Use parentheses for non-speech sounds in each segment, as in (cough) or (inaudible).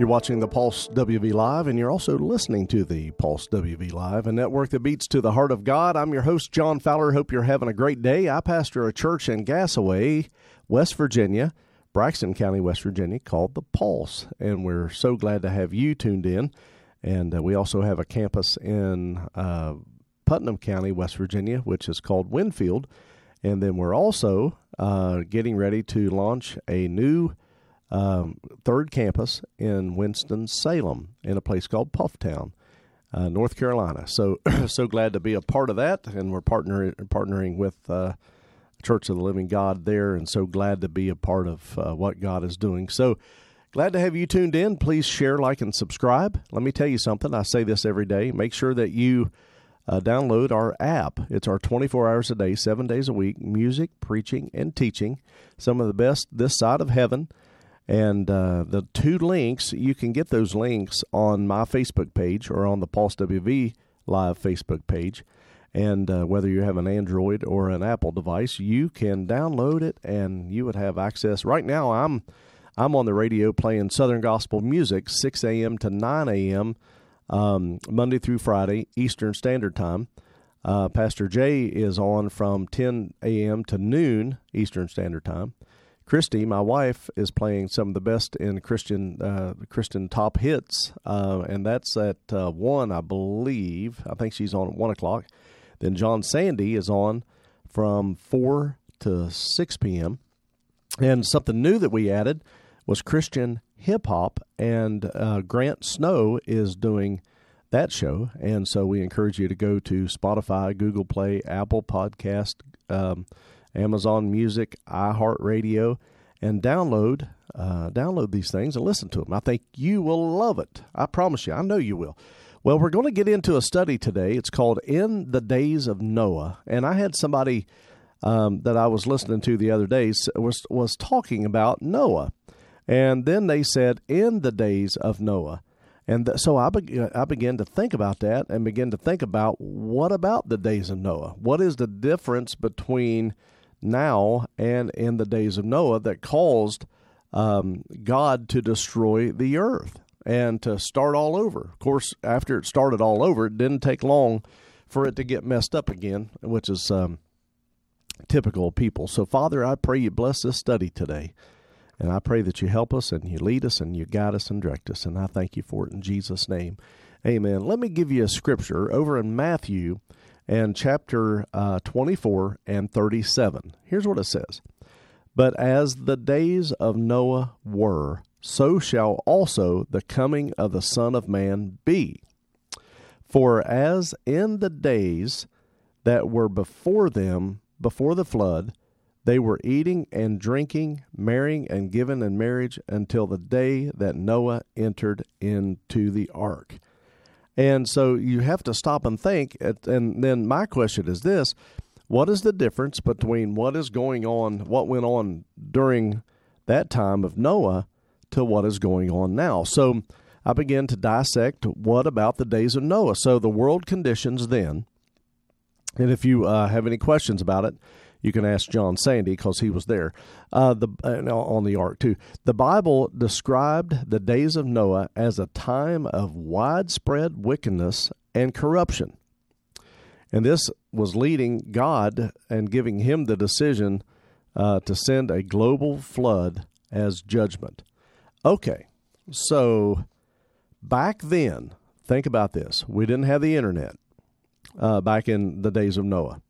You're watching the Pulse WV Live, and you're also listening to the Pulse WV Live, a network that beats to the heart of God. I'm your host, John Fowler. Hope you're having a great day. I pastor a church in Gassaway, West Virginia, Braxton County, West Virginia, called the Pulse, and we're so glad to have you tuned in. And uh, we also have a campus in uh, Putnam County, West Virginia, which is called Winfield. And then we're also uh, getting ready to launch a new um, third campus in Winston Salem in a place called Pfafftown, uh, North Carolina. So (clears throat) so glad to be a part of that, and we're partnering partnering with uh, Church of the Living God there, and so glad to be a part of uh, what God is doing. So. Glad to have you tuned in. Please share, like, and subscribe. Let me tell you something. I say this every day. Make sure that you uh, download our app. It's our 24 hours a day, seven days a week, music, preaching, and teaching. Some of the best this side of heaven. And uh, the two links, you can get those links on my Facebook page or on the Pulse WV Live Facebook page. And uh, whether you have an Android or an Apple device, you can download it and you would have access. Right now, I'm I'm on the radio playing Southern gospel music, 6 a.m. to 9 a.m. Um, Monday through Friday, Eastern Standard Time. Uh, Pastor Jay is on from 10 a.m. to noon Eastern Standard Time. Christy, my wife, is playing some of the best in Christian uh, Christian top hits, uh, and that's at uh, one, I believe. I think she's on at one o'clock. Then John Sandy is on from four to six p.m. And something new that we added was Christian hip hop, and uh, Grant Snow is doing that show. And so we encourage you to go to Spotify, Google Play, Apple Podcast. Um, Amazon Music, iHeartRadio, and download uh, download these things and listen to them. I think you will love it. I promise you. I know you will. Well, we're going to get into a study today. It's called "In the Days of Noah," and I had somebody um, that I was listening to the other day was was talking about Noah, and then they said "In the Days of Noah." And so I, be- I began to think about that and begin to think about what about the days of Noah? What is the difference between now and in the days of Noah that caused um, God to destroy the earth and to start all over. Of course, after it started all over, it didn't take long for it to get messed up again, which is um, typical people. So, Father, I pray you bless this study today. And I pray that you help us and you lead us and you guide us and direct us. And I thank you for it in Jesus' name. Amen. Let me give you a scripture over in Matthew and chapter uh, 24 and 37. Here's what it says But as the days of Noah were, so shall also the coming of the Son of Man be. For as in the days that were before them, before the flood, they were eating and drinking, marrying and giving in marriage until the day that Noah entered into the ark. And so you have to stop and think. And then my question is this what is the difference between what is going on, what went on during that time of Noah to what is going on now? So I began to dissect what about the days of Noah. So the world conditions then, and if you uh, have any questions about it, you can ask John Sandy because he was there. Uh, the uh, on the ark too. The Bible described the days of Noah as a time of widespread wickedness and corruption, and this was leading God and giving him the decision uh, to send a global flood as judgment. Okay, so back then, think about this: we didn't have the internet uh, back in the days of Noah.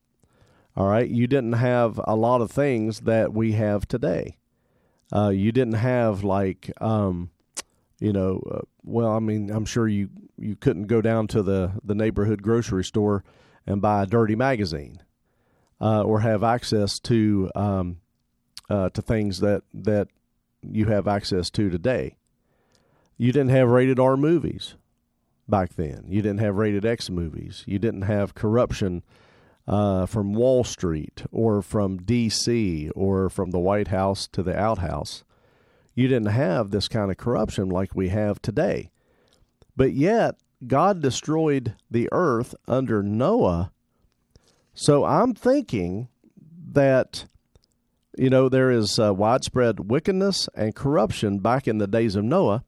All right, you didn't have a lot of things that we have today. Uh, you didn't have like, um, you know, uh, well, I mean, I'm sure you you couldn't go down to the the neighborhood grocery store and buy a dirty magazine, uh, or have access to um, uh, to things that that you have access to today. You didn't have rated R movies back then. You didn't have rated X movies. You didn't have corruption uh, from Wall Street or from D.C. or from the White House to the outhouse. You didn't have this kind of corruption like we have today. But yet, God destroyed the earth under Noah. So I'm thinking that, you know, there is uh, widespread wickedness and corruption back in the days of Noah.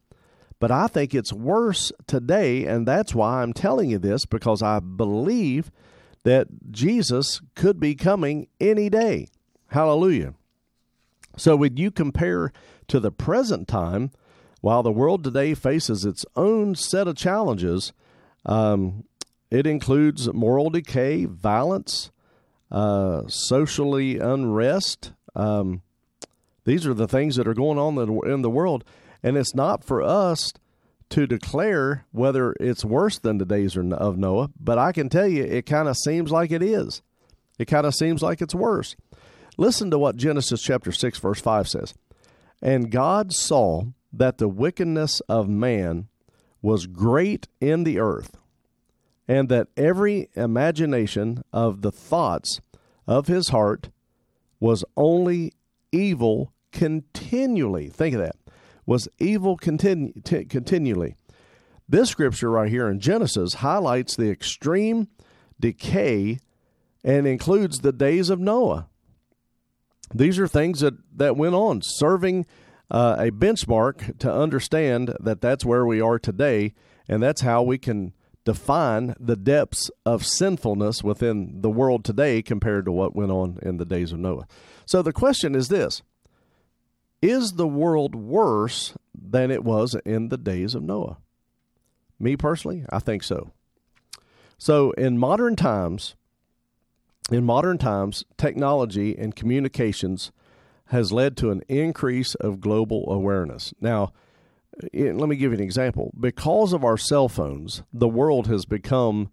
But I think it's worse today, and that's why I'm telling you this because I believe that Jesus could be coming any day. Hallelujah. So, when you compare to the present time, while the world today faces its own set of challenges, um, it includes moral decay, violence, uh, socially unrest. Um, these are the things that are going on in the world. And it's not for us to declare whether it's worse than the days of Noah, but I can tell you it kind of seems like it is. It kind of seems like it's worse. Listen to what Genesis chapter 6 verse 5 says. And God saw that the wickedness of man was great in the earth, and that every imagination of the thoughts of his heart was only evil continually. Think of that was evil continu- t- continually. This scripture right here in Genesis highlights the extreme decay and includes the days of Noah. These are things that, that went on, serving uh, a benchmark to understand that that's where we are today, and that's how we can define the depths of sinfulness within the world today compared to what went on in the days of Noah. So the question is this is the world worse than it was in the days of Noah? Me personally, I think so. So in modern times, in modern times, technology and communications has led to an increase of global awareness. Now, eh, let me give you an example. Because of our cell phones, the world has become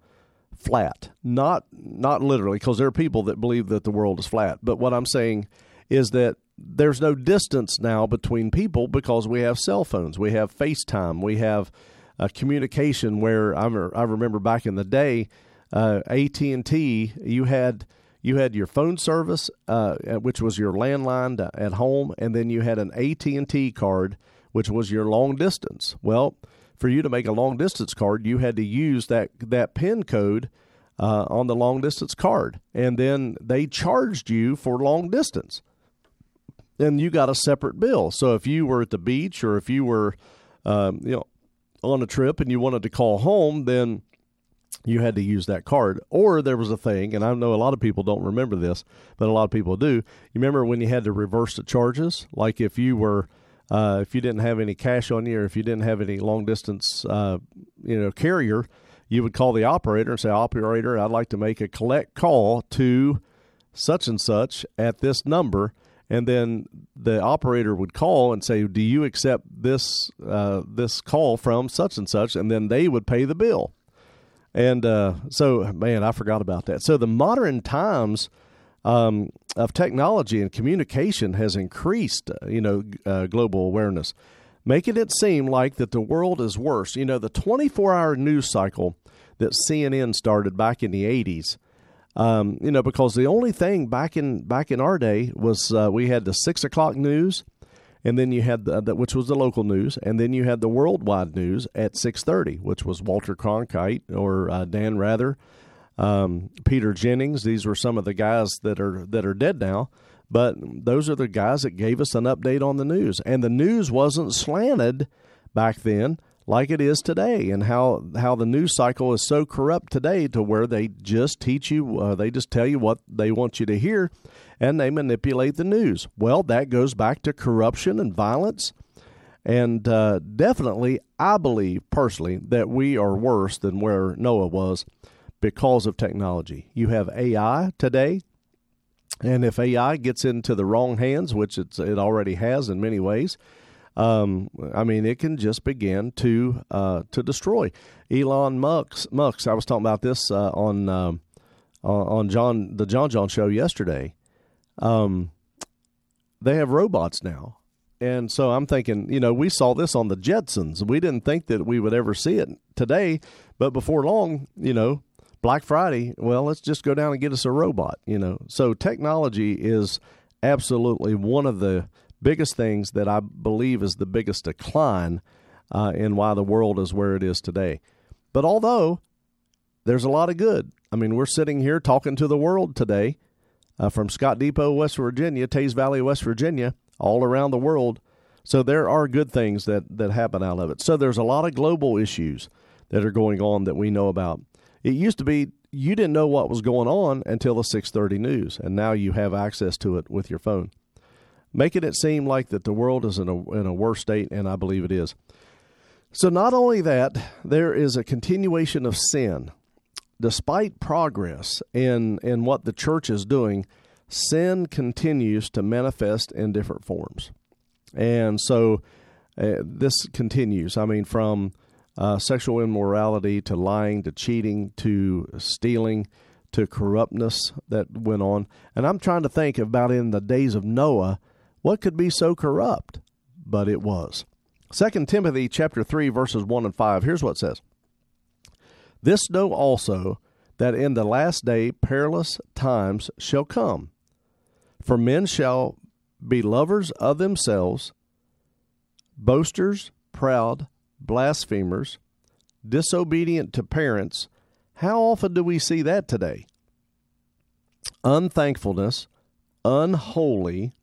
flat. Not not literally, because there are people that believe that the world is flat. But what I'm saying is that there's no distance now between people because we have cell phones, we have FaceTime, we have uh, communication. Where I, I remember back in the day, uh, AT and T, you had you had your phone service, uh, which was your landline at home, and then you had an AT and T card, which was your long distance. Well, for you to make a long distance card, you had to use that that PIN code. Uh, on the long distance card, and then they charged you for long distance then you got a separate bill. So if you were at the beach or if you were, um, you know, on a trip and you wanted to call home, then you had to use that card. Or there was a thing, and I know a lot of people don't remember this, but a lot of people do. You remember when you had to reverse the charges? Like if you were, uh, if you didn't have any cash on you, or if you didn't have any long distance, uh, you know, carrier, you would call the operator and say, "Operator, I'd like to make a collect call to such and such at this number." And then the operator would call and say, "Do you accept this uh, this call from such and such?" And then they would pay the bill. And uh, so, man, I forgot about that. So the modern times um, of technology and communication has increased, uh, you know, uh, global awareness, making it seem like that the world is worse. You know, the 24-hour news cycle that CNN started back in the 80s um, you know, because the only thing back in back in our day was uh, we had the six o'clock news, and then you had the, the, which was the local news, and then you had the worldwide news at six thirty, which was Walter Cronkite or uh, Dan Rather, um, Peter Jennings. These were some of the guys that are that are dead now, but those are the guys that gave us an update on the news, and the news wasn't slanted back then like it is today, and how how the news cycle is so corrupt today to where they just teach you, uh, they just tell you what they want you to hear, and they manipulate the news. Well, that goes back to corruption and violence. And uh, definitely, I believe personally that we are worse than where Noah was because of technology. You have AI today, and if AI gets into the wrong hands, which it already has in many ways, um, I mean, it can just begin to uh, to destroy. Elon Musk, Musk, I was talking about this uh, on um, on John the John John show yesterday. Um, they have robots now, and so I'm thinking, you know, we saw this on the Jetsons. We didn't think that we would ever see it today, but before long, you know, Black Friday. Well, let's just go down and get us a robot. You know, so technology is absolutely one of the biggest things that I believe is the biggest decline uh, in why the world is where it is today. But although there's a lot of good, I mean, we're sitting here talking to the world today uh, from Scott Depot, West Virginia, Teays Valley, West Virginia, all around the world. So there are good things that, that happen out of it. So there's a lot of global issues that are going on that we know about. It used to be you didn't know what was going on until the 6:30 news, and now you have access to it with your phone, making it seem like that the world is in a in a worse state, and I believe it is. So not only that, there is a continuation of sin. Despite progress in in what the church is doing, sin continues to manifest in different forms, and so uh, this continues. I mean, from uh, sexual immorality to lying to cheating to stealing to corruptness that went on. And I'm trying to think about in the days of Noah, what could be so corrupt? But it was. 2 Timothy chapter 3 verses 1 and 5. Here's what it says. This know also that in the last day perilous times shall come. For men shall be lovers of themselves, boasters, proud, blasphemers, disobedient to parents. How often do we see that today? Unthankfulness, unholy,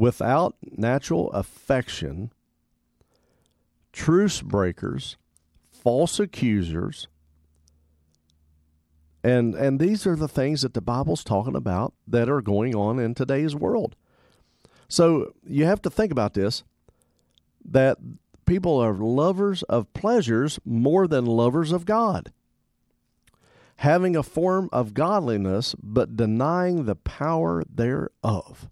without natural affection, truce breakers, false accusers, and and these are the things that the Bible's talking about that are going on in today's world. So you have to think about this that people are lovers of pleasures more than lovers of God. Having a form of godliness, but denying the power thereof.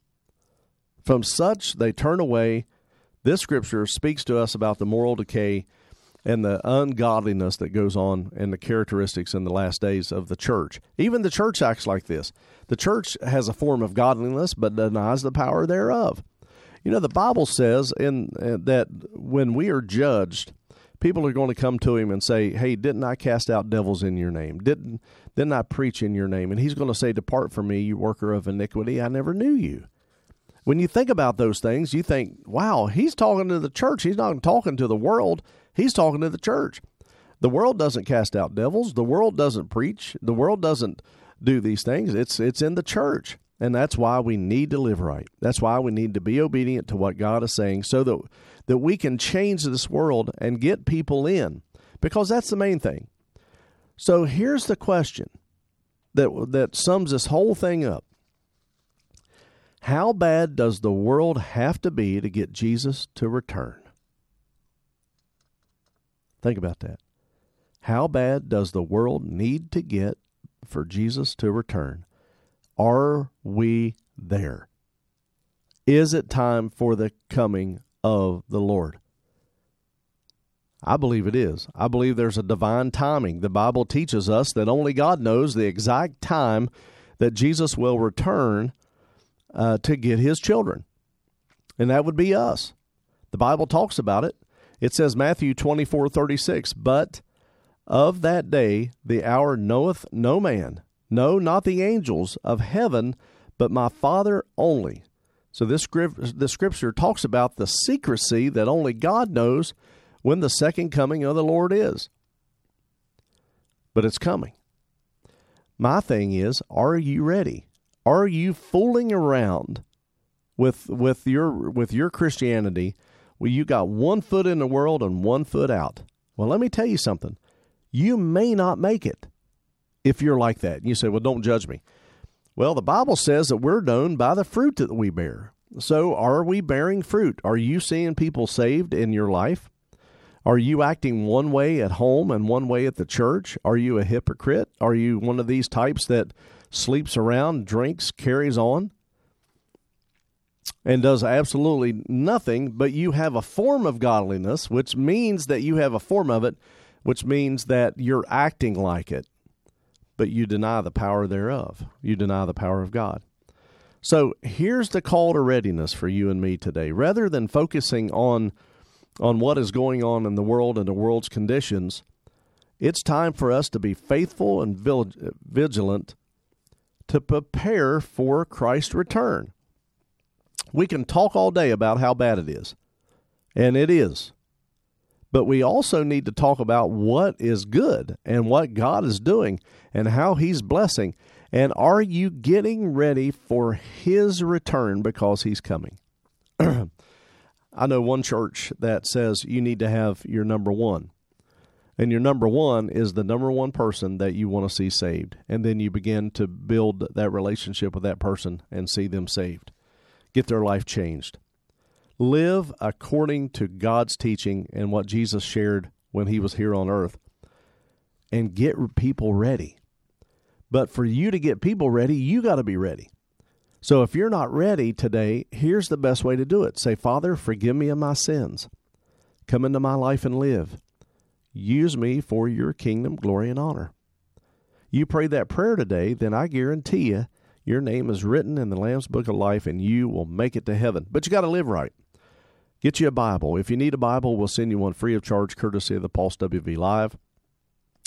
From such they turn away. This scripture speaks to us about the moral decay and the ungodliness that goes on and the characteristics in the last days of the church. Even the church acts like this. The church has a form of godliness but denies the power thereof. You know, the Bible says in uh, that when we are judged, people are going to come to him and say, "Hey, didn't I cast out devils in your name? Didn't didn't I preach in your name?" And he's going to say, "Depart from me, you worker of iniquity. I never knew you." When you think about those things, you think, "Wow, he's talking to the church. He's not talking to the world. He's talking to the church." The world doesn't cast out devils. The world doesn't preach. The world doesn't do these things. It's it's in the church. And that's why we need to live right. That's why we need to be obedient to what God is saying so that, that we can change this world and get people in, because that's the main thing. So here's the question that, that sums this whole thing up How bad does the world have to be to get Jesus to return? Think about that. How bad does the world need to get for Jesus to return? Are we there? Is it time for the coming of the Lord? I believe it is. I believe there's a divine timing. The Bible teaches us that only God knows the exact time that Jesus will return uh, to get his children. And that would be us. The Bible talks about it. It says, Matthew 24 36, but of that day the hour knoweth no man, no, not the angels of heaven, but my Father only. So this the scripture talks about the secrecy that only God knows when the second coming of the Lord is. But it's coming. My thing is, are you ready? Are you fooling around with with your with your Christianity? Well, you got one foot in the world and one foot out. Well, let me tell you something. You may not make it if you're like that. You say, well, don't judge me. Well, the Bible says that we're known by the fruit that we bear. So, are we bearing fruit? Are you seeing people saved in your life? Are you acting one way at home and one way at the church? Are you a hypocrite? Are you one of these types that sleeps around, drinks, carries on, and does absolutely nothing, but you have a form of godliness, which means that you have a form of it, which means that you're acting like it but you deny the power thereof. You deny the power of God. So here's the call to readiness for you and me today. Rather than focusing on on what is going on in the world and the world's conditions, it's time for us to be faithful and vigilant to prepare for Christ's return. We can talk all day about how bad it is, and it is. But we also need to talk about what is good and what God is doing and how He's blessing. And are you getting ready for His return because He's coming? (clears throat) I know one church that says you need to have your number one. And your number one is the number one person that you want to see saved. And then you begin to build that relationship with that person and see them saved, get their life changed. Live according to God's teaching and what Jesus shared when he was here on earth and get people ready. But for you to get people ready, you got to be ready. So if you're not ready today, here's the best way to do it say, Father, forgive me of my sins. Come into my life and live. Use me for your kingdom, glory, and honor. You pray that prayer today, then I guarantee you your name is written in the Lamb's Book of Life and you will make it to heaven. But you got to live right. Get you a Bible. If you need a Bible, we'll send you one free of charge, courtesy of the Pulse WV Live.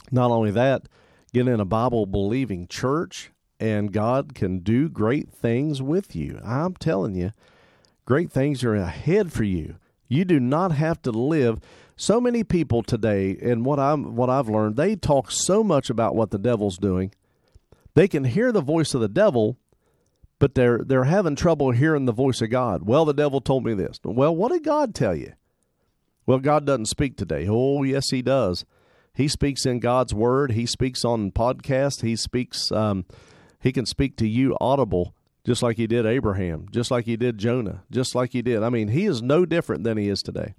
Not only that, get in a Bible believing church, and God can do great things with you. I'm telling you, great things are ahead for you. You do not have to live. So many people today, and what I'm what I've learned, they talk so much about what the devil's doing. They can hear the voice of the devil, but they're they're having trouble hearing the voice of God. Well, the devil told me this. Well, what did God tell you? Well, God doesn't speak today. Oh, yes, He does. He speaks in God's word. He speaks on podcast. He speaks. Um, he can speak to you audible, just like he did Abraham, just like he did Jonah, just like he did. I mean, he is no different than he is today.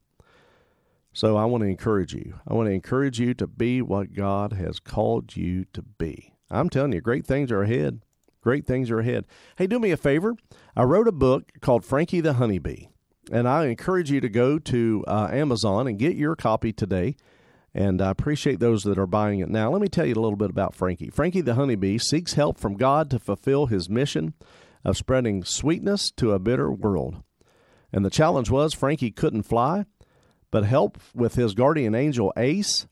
So I want to encourage you. I want to encourage you to be what God has called you to be. I'm telling you, great things are ahead. Great things are ahead. Hey, do me a favor. I wrote a book called Frankie the Honeybee, and I encourage you to go to uh, Amazon and get your copy today and I appreciate those that are buying it now. Let me tell you a little bit about Frankie. Frankie the honeybee seeks help from God to fulfill his mission of spreading sweetness to a bitter world. And the challenge was Frankie couldn't fly, but help with his guardian angel Ace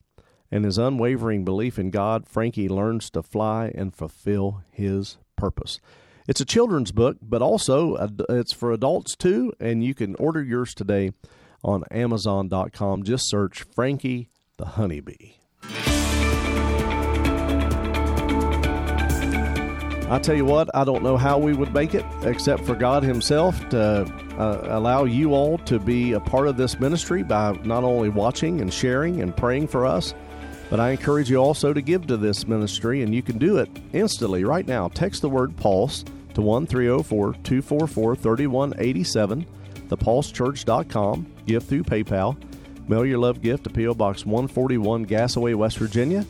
and his unwavering belief in God, Frankie learns to fly and fulfill his purpose. It's a children's book, but also it's for adults too, and you can order yours today on Amazon.com. Just search Frankie the honeybee. I tell you what, I don't know how we would make it except for God Himself to uh, allow you all to be a part of this ministry by not only watching and sharing and praying for us, but I encourage you also to give to this ministry, and you can do it instantly right now. Text the word Pulse to 1304 244 3187, thepulsechurch.com, give through PayPal. Mail your love gift to P.O. Box 141, Gassaway, West Virginia,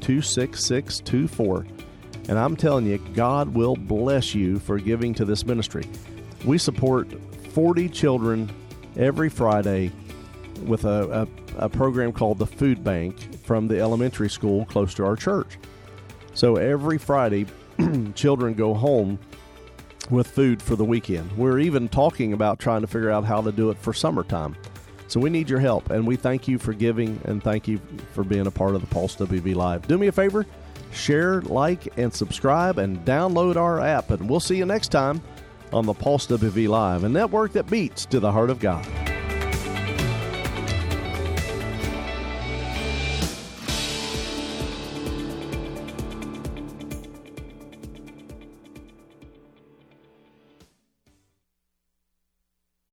26624. And I'm telling you, God will bless you for giving to this ministry. We support 40 children every Friday with a, a, a, program called the Food Bank from the elementary school close to our church. So every Friday, (clears throat) children go home with food for the weekend. We're even talking about trying to figure out how to do it for summertime. So we need your help, and we thank you for giving and thank you for being a part of the Pulse WV Live. Do me a favor, share, like, and subscribe, and download our app. And we'll see you next time on the Pulse WV Live, a network that beats to the heart of God.